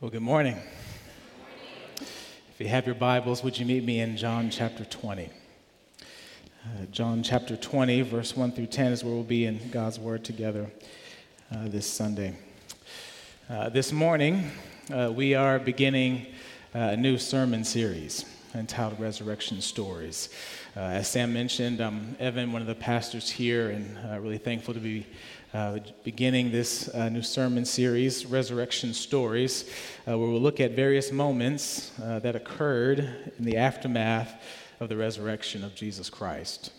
Well, good morning. If you have your Bibles, would you meet me in John chapter 20? Uh, John chapter 20, verse 1 through 10 is where we'll be in God's Word together uh, this Sunday. Uh, this morning, uh, we are beginning uh, a new sermon series entitled Resurrection Stories. Uh, as Sam mentioned, I'm Evan, one of the pastors here, and really thankful to be uh, beginning this uh, new sermon series, Resurrection Stories, uh, where we'll look at various moments uh, that occurred in the aftermath of the resurrection of Jesus Christ.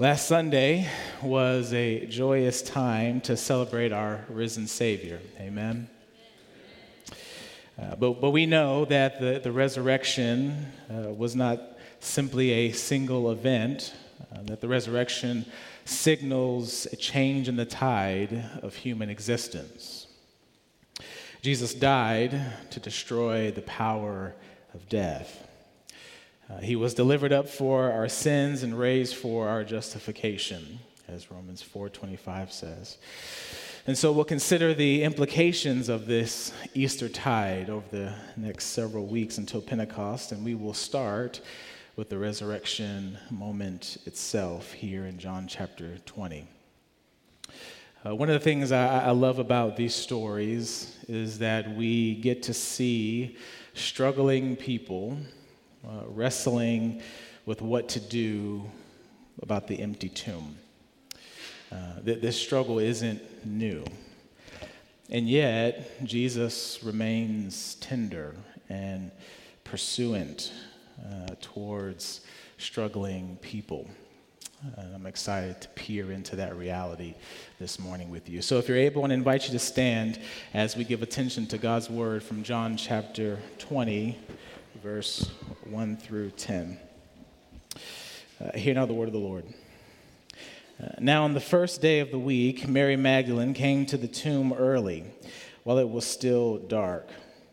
Last Sunday was a joyous time to celebrate our risen Savior. Amen. Uh, but, but we know that the, the resurrection uh, was not simply a single event, that the resurrection signals a change in the tide of human existence. Jesus died to destroy the power of death. Uh, he was delivered up for our sins and raised for our justification, as Romans 4:25 says. And so we'll consider the implications of this Easter tide over the next several weeks until Pentecost, and we will start with the resurrection moment itself here in John chapter 20. Uh, one of the things I, I, love about these stories is that we get to see struggling people uh, wrestling with what to do about the empty tomb. Uh, th- this struggle isn't new. And yet, Jesus remains tender and pursuant uh, towards struggling people. And I'm excited to peer into that reality this morning with you. So, if you're able, I want to invite you to stand as we give attention to God's word from John chapter 20, verse 1 through 10. Uh, hear now the word of the Lord. Uh, now, on the first day of the week, Mary Magdalene came to the tomb early while it was still dark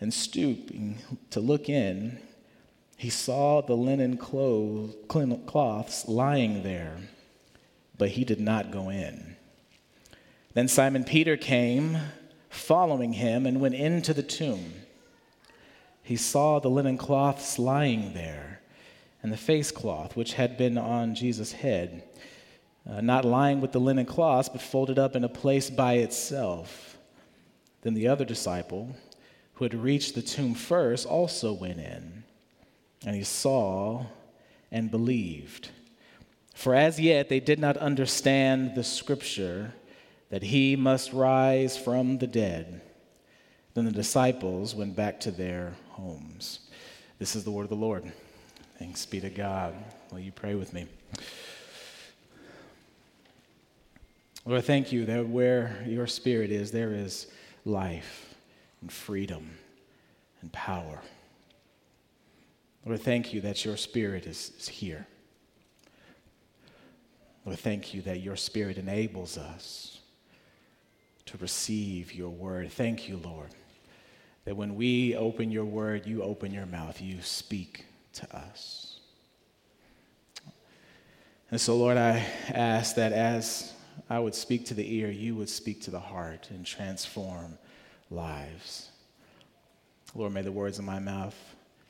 and stooping to look in, he saw the linen cloths lying there, but he did not go in. Then Simon Peter came, following him, and went into the tomb. He saw the linen cloths lying there, and the face cloth which had been on Jesus' head, uh, not lying with the linen cloths, but folded up in a place by itself. Then the other disciple, who had reached the tomb first, also went in, and he saw and believed. For as yet they did not understand the scripture that he must rise from the dead. Then the disciples went back to their homes. This is the word of the Lord. Thanks be to God. Will you pray with me? Lord, thank you that where your spirit is, there is life and freedom and power. Lord, thank you that your spirit is, is here. Lord, thank you that your spirit enables us to receive your word. Thank you, Lord, that when we open your word, you open your mouth, you speak to us. And so, Lord, I ask that as I would speak to the ear, you would speak to the heart and transform lives. Lord, may the words of my mouth,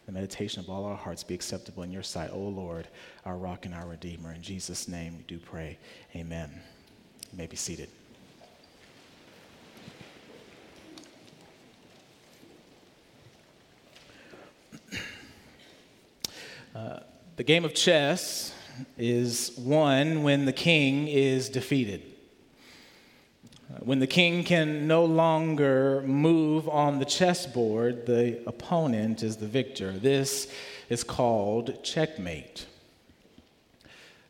the meditation of all our hearts be acceptable in your sight, O Lord, our rock and our redeemer. In Jesus' name we do pray. Amen. You may be seated. Uh, the game of chess is won when the king is defeated. When the king can no longer move on the chessboard, the opponent is the victor. This is called checkmate.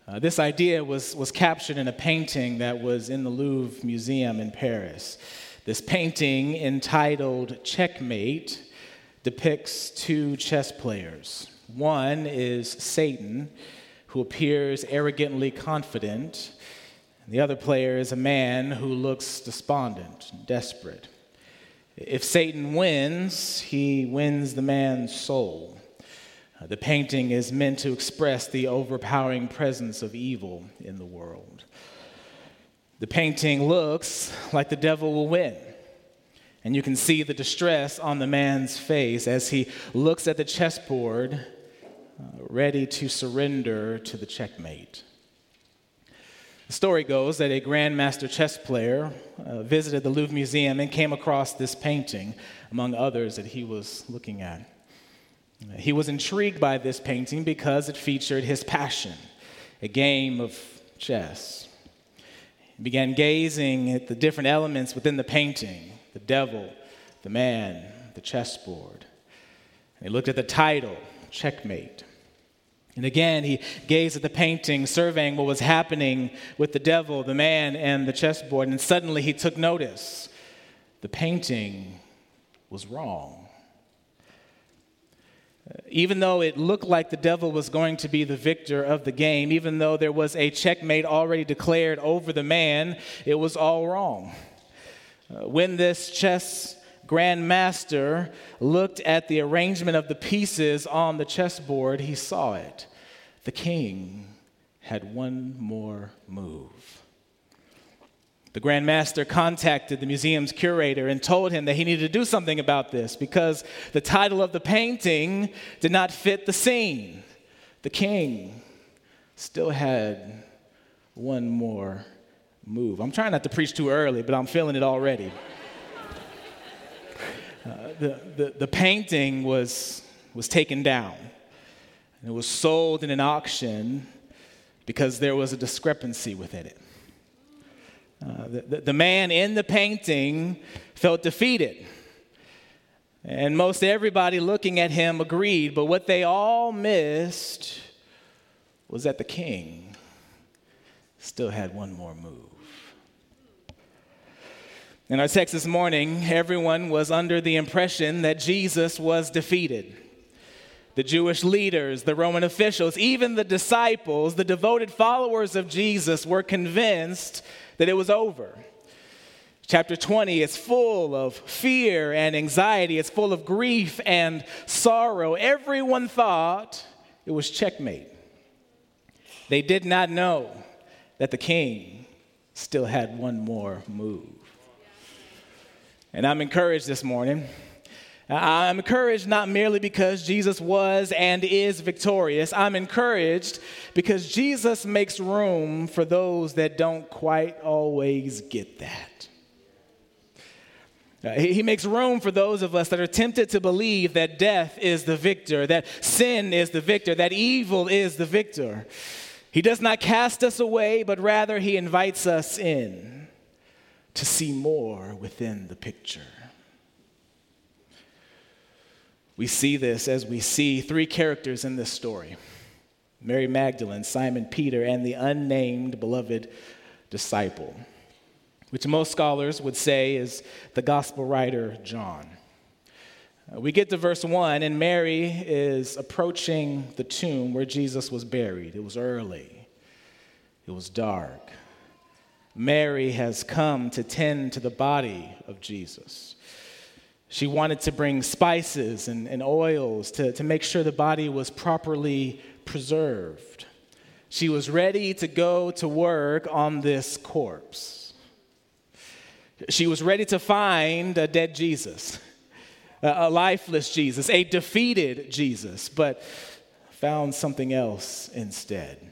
Uh, this idea was, was captured in a painting that was in the Louvre Museum in Paris. This painting, entitled Checkmate, depicts two chess players. One is Satan, who appears arrogantly confident. The other player is a man who looks despondent, desperate. If Satan wins, he wins the man's soul. Uh, the painting is meant to express the overpowering presence of evil in the world. The painting looks like the devil will win. And you can see the distress on the man's face as he looks at the chessboard, uh, ready to surrender to the checkmate. The story goes that a grandmaster chess player uh, visited the Louvre Museum and came across this painting, among others that he was looking at. He was intrigued by this painting because it featured his passion, a game of chess. He began gazing at the different elements within the painting the devil, the man, the chessboard. And he looked at the title, Checkmate. And again, he gazed at the painting, surveying what was happening with the devil, the man, and the chessboard. And suddenly he took notice. The painting was wrong. Even though it looked like the devil was going to be the victor of the game, even though there was a checkmate already declared over the man, it was all wrong. Uh, when this chess grandmaster looked at the arrangement of the pieces on the chessboard, he saw it. The king had one more move. The Grand Master contacted the museum's curator and told him that he needed to do something about this because the title of the painting did not fit the scene. The king still had one more move. I'm trying not to preach too early, but I'm feeling it already. Uh, the, the, painting was, was taken down, and it was sold in an auction because there was a discrepancy within it. Uh, the, the man in the painting felt defeated. And most everybody looking at him agreed, but what they all missed was that the king still had one more move. In our text this morning, everyone was under the impression that Jesus was defeated. The Jewish leaders, the Roman officials, even the disciples, the devoted followers of Jesus were convinced that it was over. Chapter 20 is full of fear and anxiety, it's full of grief and sorrow. Everyone thought it was checkmate. They did not know that the king still had one more move. And I'm encouraged this morning I'm encouraged not merely because Jesus was and is victorious. I'm encouraged because Jesus makes room for those that don't quite always get that. Uh, he makes room for those of us that are tempted to believe that death is the victor, that sin is the victor, that evil is the victor. He does not cast us away, but rather he invites us in to see more within the picture. We see this as we see three characters in this story Mary Magdalene, Simon Peter, and the unnamed beloved disciple, which most scholars would say is the gospel writer John. Uh, we get to verse 1, and Mary is approaching the tomb where Jesus was buried. It was early, it was dark. Mary has come to tend to the body of Jesus. She wanted to bring spices and, and oils to, to make sure the body was properly preserved. She was ready to go to work on this corpse. She was ready to find a dead Jesus, a, a lifeless Jesus, a defeated Jesus, but found something else instead.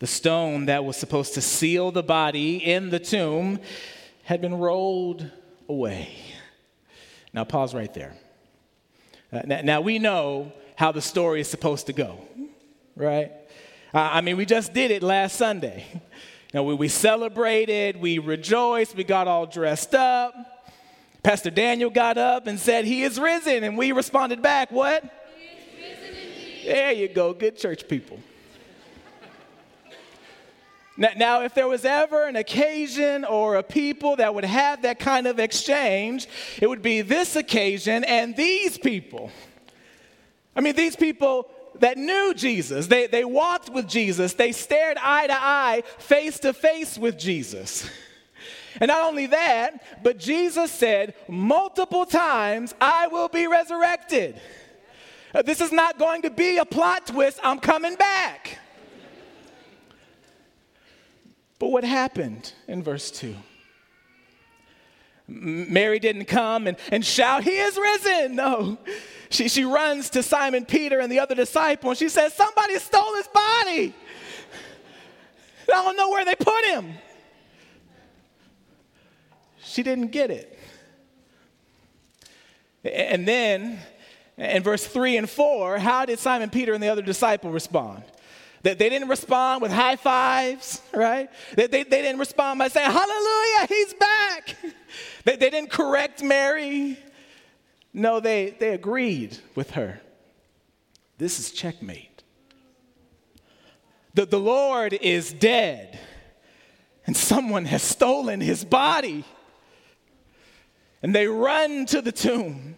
The stone that was supposed to seal the body in the tomb had been rolled away. Now, pause right there. Uh, now, now, we know how the story is supposed to go, right? Uh, I mean, we just did it last Sunday. You know, we, we celebrated, we rejoiced, we got all dressed up. Pastor Daniel got up and said, He is risen. And we responded back, What? There you go, good church people. Now, if there was ever an occasion or a people that would have that kind of exchange, it would be this occasion and these people. I mean, these people that knew Jesus, they, they walked with Jesus, they stared eye to eye, face to face with Jesus. And not only that, but Jesus said multiple times, I will be resurrected. Uh, this is not going to be a plot twist, I'm coming back. But what happened in verse 2? Mary didn't come and, and shout, He is risen. No. She, she runs to Simon Peter and the other disciple and she says, Somebody stole his body. I don't know where they put him. She didn't get it. And then in verse 3 and 4, how did Simon Peter and the other disciple respond? That they didn't respond with high fives, right? They, they, they didn't respond by saying, Hallelujah, he's back. They, they didn't correct Mary. No, they, they agreed with her. This is checkmate. The, the Lord is dead, and someone has stolen his body. And they run to the tomb.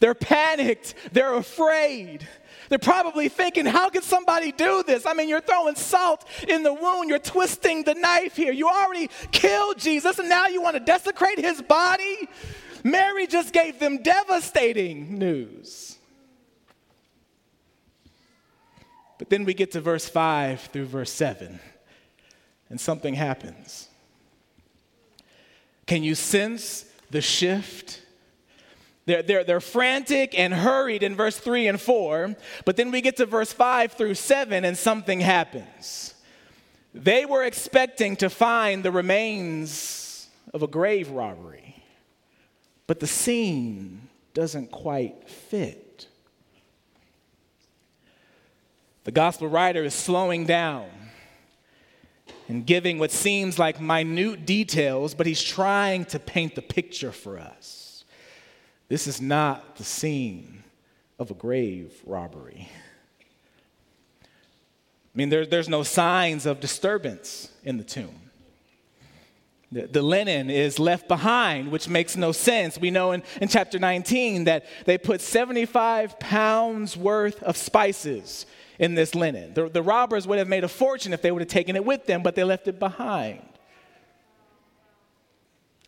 They're panicked, they're afraid. They're probably thinking, how could somebody do this? I mean, you're throwing salt in the wound, you're twisting the knife here. You already killed Jesus, and now you want to desecrate his body? Mary just gave them devastating news. But then we get to verse 5 through verse 7, and something happens. Can you sense the shift? They're, they're, they're frantic and hurried in verse 3 and 4, but then we get to verse 5 through 7 and something happens. They were expecting to find the remains of a grave robbery, but the scene doesn't quite fit. The gospel writer is slowing down and giving what seems like minute details, but he's trying to paint the picture for us. This is not the scene of a grave robbery. I mean, there, there's no signs of disturbance in the tomb. The, the, linen is left behind, which makes no sense. We know in, in chapter 19 that they put 75 pounds worth of spices in this linen. The, the robbers would have made a fortune if they would have taken it with them, but they left it behind.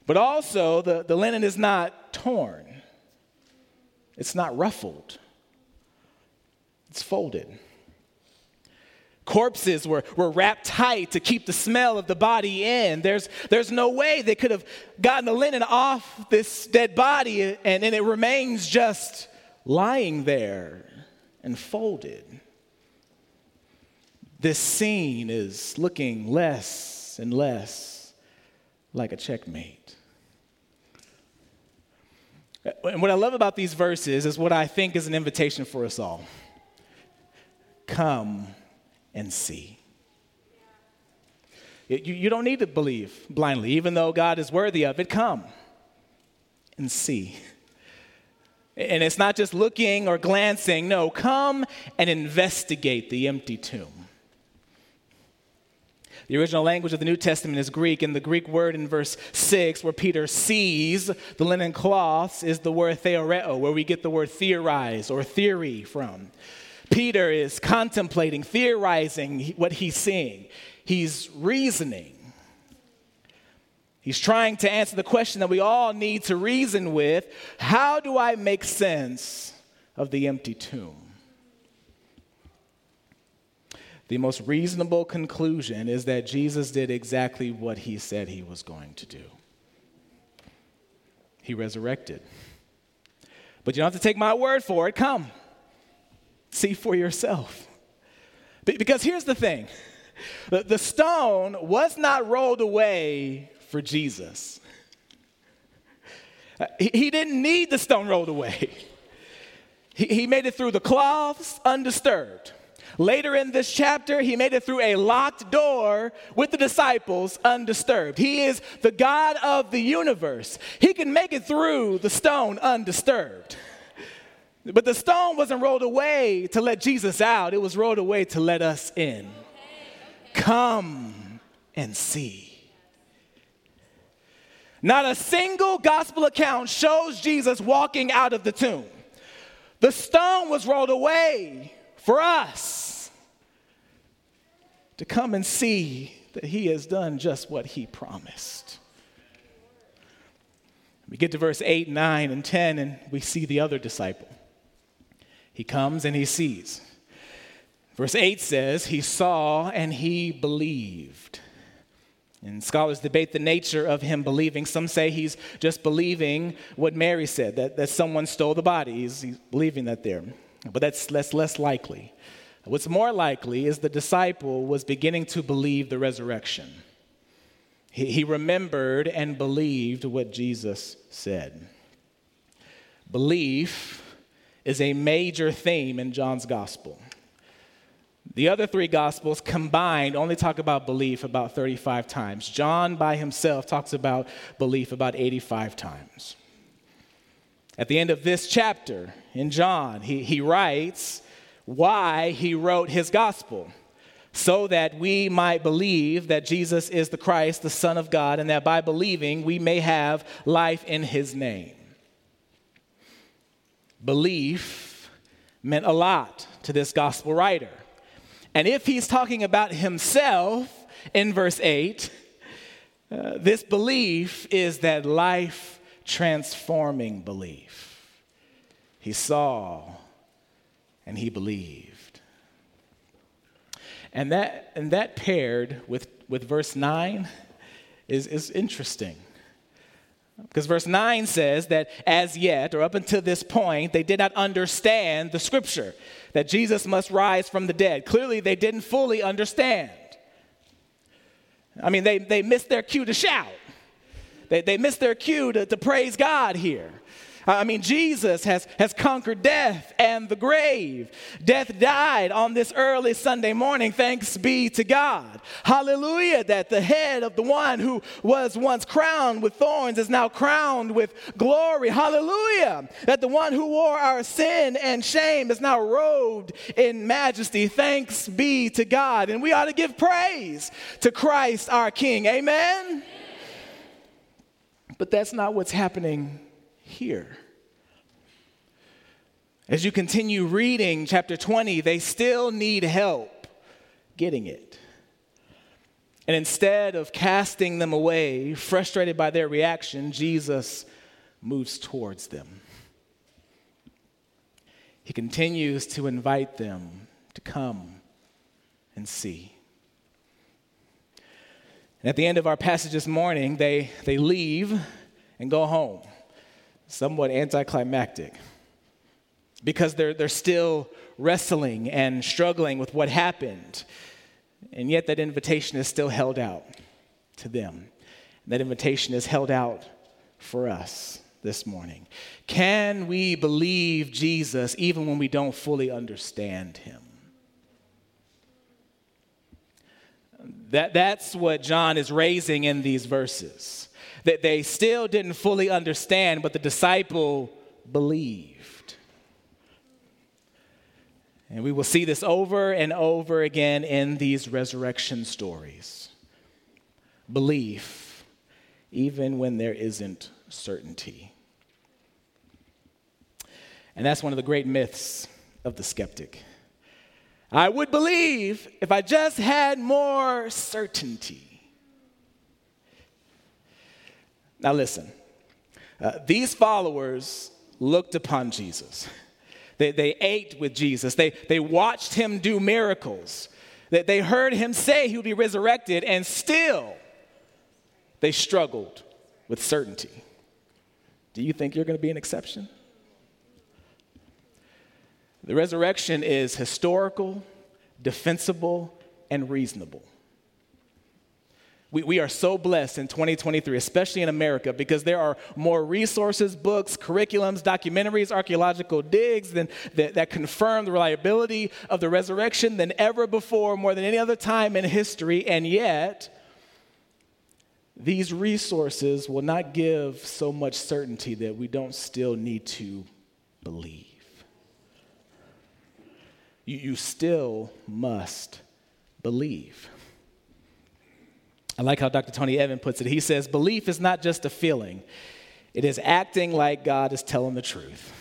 But also, the, the linen is not torn. It's not ruffled, it's folded. Corpses were, were wrapped tight to keep the smell of the body in. There's, there's no way they could have gotten the linen off this dead body and, and it remains just lying there and folded. This scene is looking less and less like a checkmate. And what I love about these verses is what I think is an invitation for us all come and see. You, you don't need to believe blindly, even though God is worthy of it. Come and see. And it's not just looking or glancing, no, come and investigate the empty tomb. The original language of the New Testament is Greek, and the Greek word in verse 6, where Peter sees the linen cloths, is the word theoreo, where we get the word theorize or theory from. Peter is contemplating, theorizing what he's seeing, he's reasoning. He's trying to answer the question that we all need to reason with how do I make sense of the empty tomb? The most reasonable conclusion is that Jesus did exactly what he said he was going to do. He resurrected. But you don't have to take my word for it. Come, see for yourself. Because here's the thing the stone was not rolled away for Jesus. He didn't need the stone rolled away. He made it through the cloths undisturbed. Later in this chapter, he made it through a locked door with the disciples undisturbed. He is the God of the universe. He can make it through the stone undisturbed. But the stone wasn't rolled away to let Jesus out, it was rolled away to let us in. Come and see. Not a single gospel account shows Jesus walking out of the tomb. The stone was rolled away for us to come and see that he has done just what he promised. We get to verse 8, 9, and 10, and we see the other disciple. He comes and he sees. Verse 8 says, He saw and he believed. And scholars debate the nature of him believing. Some say he's just believing what Mary said, that, that someone stole the body. He's, he's believing that there. But that's less, less likely. What's more likely is the disciple was beginning to believe the resurrection. He, he remembered and believed what Jesus said. Belief is a major theme in John's gospel. The other three gospels combined only talk about belief about 35 times. John by himself talks about belief about 85 times. At the end of this chapter in John, he, he writes why he wrote his gospel so that we might believe that Jesus is the Christ, the Son of God, and that by believing we may have life in his name. Belief meant a lot to this gospel writer. And if he's talking about himself in verse 8, uh, this belief is that life transforming belief. He saw and he believed. And that, and that paired with, with verse 9 is, is interesting. Because verse 9 says that as yet, or up until this point, they did not understand the scripture that Jesus must rise from the dead. Clearly, they didn't fully understand. I mean, they, they missed their cue to shout, they, they missed their cue to, to praise God here. I mean, Jesus has, has conquered death and the grave. Death died on this early Sunday morning, thanks be to God. Hallelujah, that the head of the one who was once crowned with thorns is now crowned with glory. Hallelujah, that the one who wore our sin and shame is now robed in majesty. Thanks be to God. And we ought to give praise to Christ our King. Amen? But that's not what's happening here. As you continue reading chapter 20, they still need help getting it. And instead of casting them away, frustrated by their reaction, Jesus moves towards them. He continues to invite them to come and see. And at the end of our passage this morning, they, they leave and go home somewhat anticlimactic because they're, they're still wrestling and struggling with what happened. And yet, that invitation is still held out to them. That invitation is held out for us this morning. Can we believe Jesus even when we don't fully understand him? That, that's what John is raising in these verses that they still didn't fully understand, but the disciple believed. And we will see this over and over again in these resurrection stories. Belief, even when there isn't certainty. And that's one of the great myths of the skeptic. I would believe if I just had more certainty. Now, listen, uh, these followers looked upon Jesus. They, they ate with Jesus, they, they watched him do miracles, they, they heard him say he would be resurrected, and still they struggled with certainty. Do you think you're going to be an exception? The resurrection is historical, defensible, and reasonable. We, we are so blessed in 2023, especially in America, because there are more resources, books, curriculums, documentaries, archaeological digs than, that, that confirm the reliability of the resurrection than ever before, more than any other time in history. And yet, these resources will not give so much certainty that we don't still need to believe. You, you still must believe. I like how Dr. Tony Evans puts it. He says, Belief is not just a feeling, it is acting like God is telling the truth.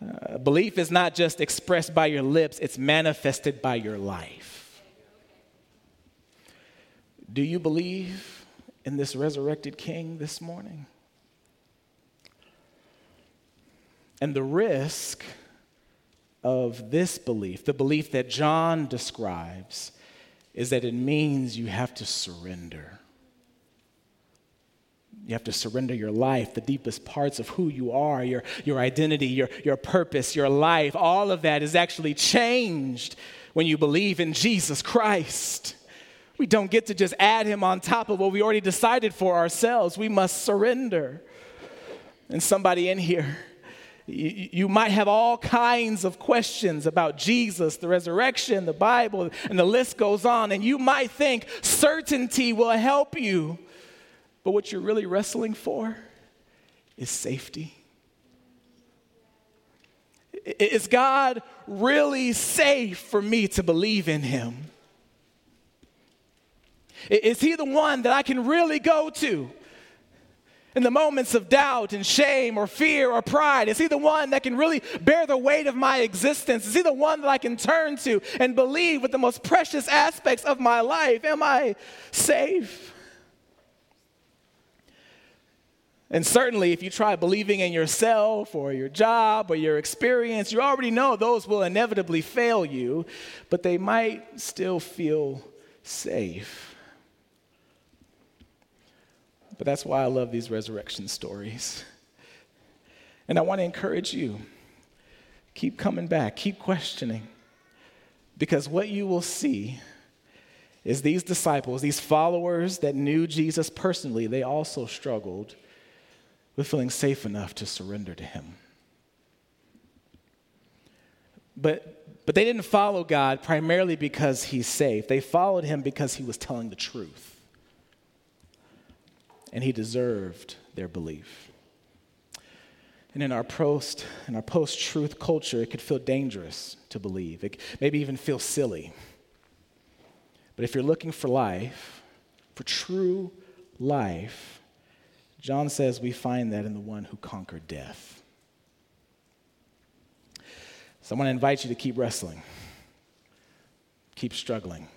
Uh, belief is not just expressed by your lips, it's manifested by your life. Do you believe in this resurrected King this morning? And the risk of this belief, the belief that John describes, is that it means you have to surrender. You have to surrender your life, the deepest parts of who you are, your, your identity, your, your purpose, your life. All of that is actually changed when you believe in Jesus Christ. We don't get to just add him on top of what we already decided for ourselves. We must surrender. And somebody in here, you, might have all kinds of questions about Jesus, the resurrection, the Bible, and the list goes on. And you might think certainty will help you. But what you're really wrestling for is safety. Is God really safe for me to believe in Him? Is He the one that I can really go to? In the moments of doubt and shame or fear or pride? Is He the one that can really bear the weight of my existence? Is He the one that I can turn to and believe with the most precious aspects of my life? Am I safe? And certainly, if you try believing in yourself or your job or your experience, you already know those will inevitably fail you, but they might still feel safe. But that's why I love these resurrection stories. And I want to encourage you keep coming back, keep questioning. Because what you will see is these disciples, these followers that knew Jesus personally, they also struggled with feeling safe enough to surrender to him. But, but they didn't follow God primarily because he's safe. They followed him because he was telling the truth and he deserved their belief. And in our post, in our post-truth culture, it could feel dangerous to believe. It maybe even feel silly. But if you're looking for life, for true life, John says we find that in the one who conquered death. So I want to invite you to keep wrestling, keep struggling.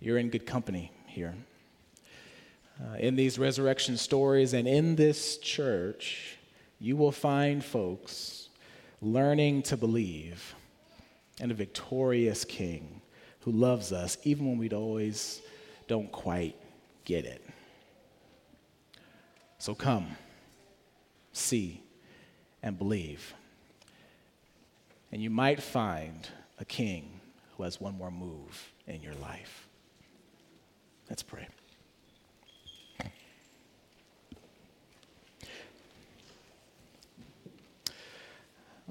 You're in good company here uh, in these resurrection stories and in this church, you will find folks learning to believe in a victorious king who loves us even when we always don't quite get it. So come, see, and believe. And you might find a king who has one more move in your life. Let's pray.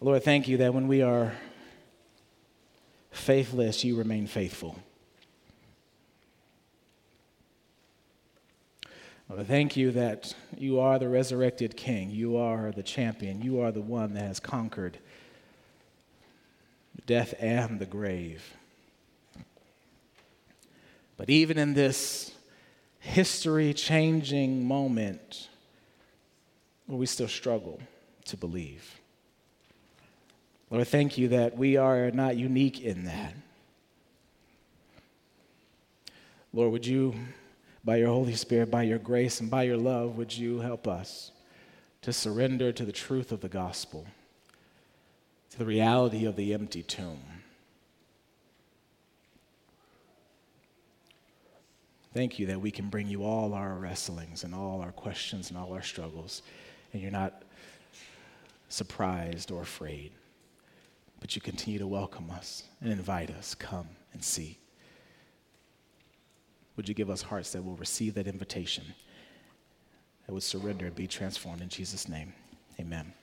Lord, thank you that when we are faithless, you remain faithful. Lord, thank you that you are the resurrected King. You are the champion. You are the one that has conquered death and the grave. But even in this history changing moment, we still struggle to believe. Lord, thank you that we are not unique in that. Lord, would you, by your Holy Spirit, by your grace, and by your love, would you help us to surrender to the truth of the gospel, to the reality of the empty tomb? Thank you that we can bring you all our wrestlings and all our questions and all our struggles, and you're not surprised or afraid but you continue to welcome us and invite us. Come and see. Would you give us hearts that will receive that invitation, that would surrender and be transformed in Jesus' name? Amen.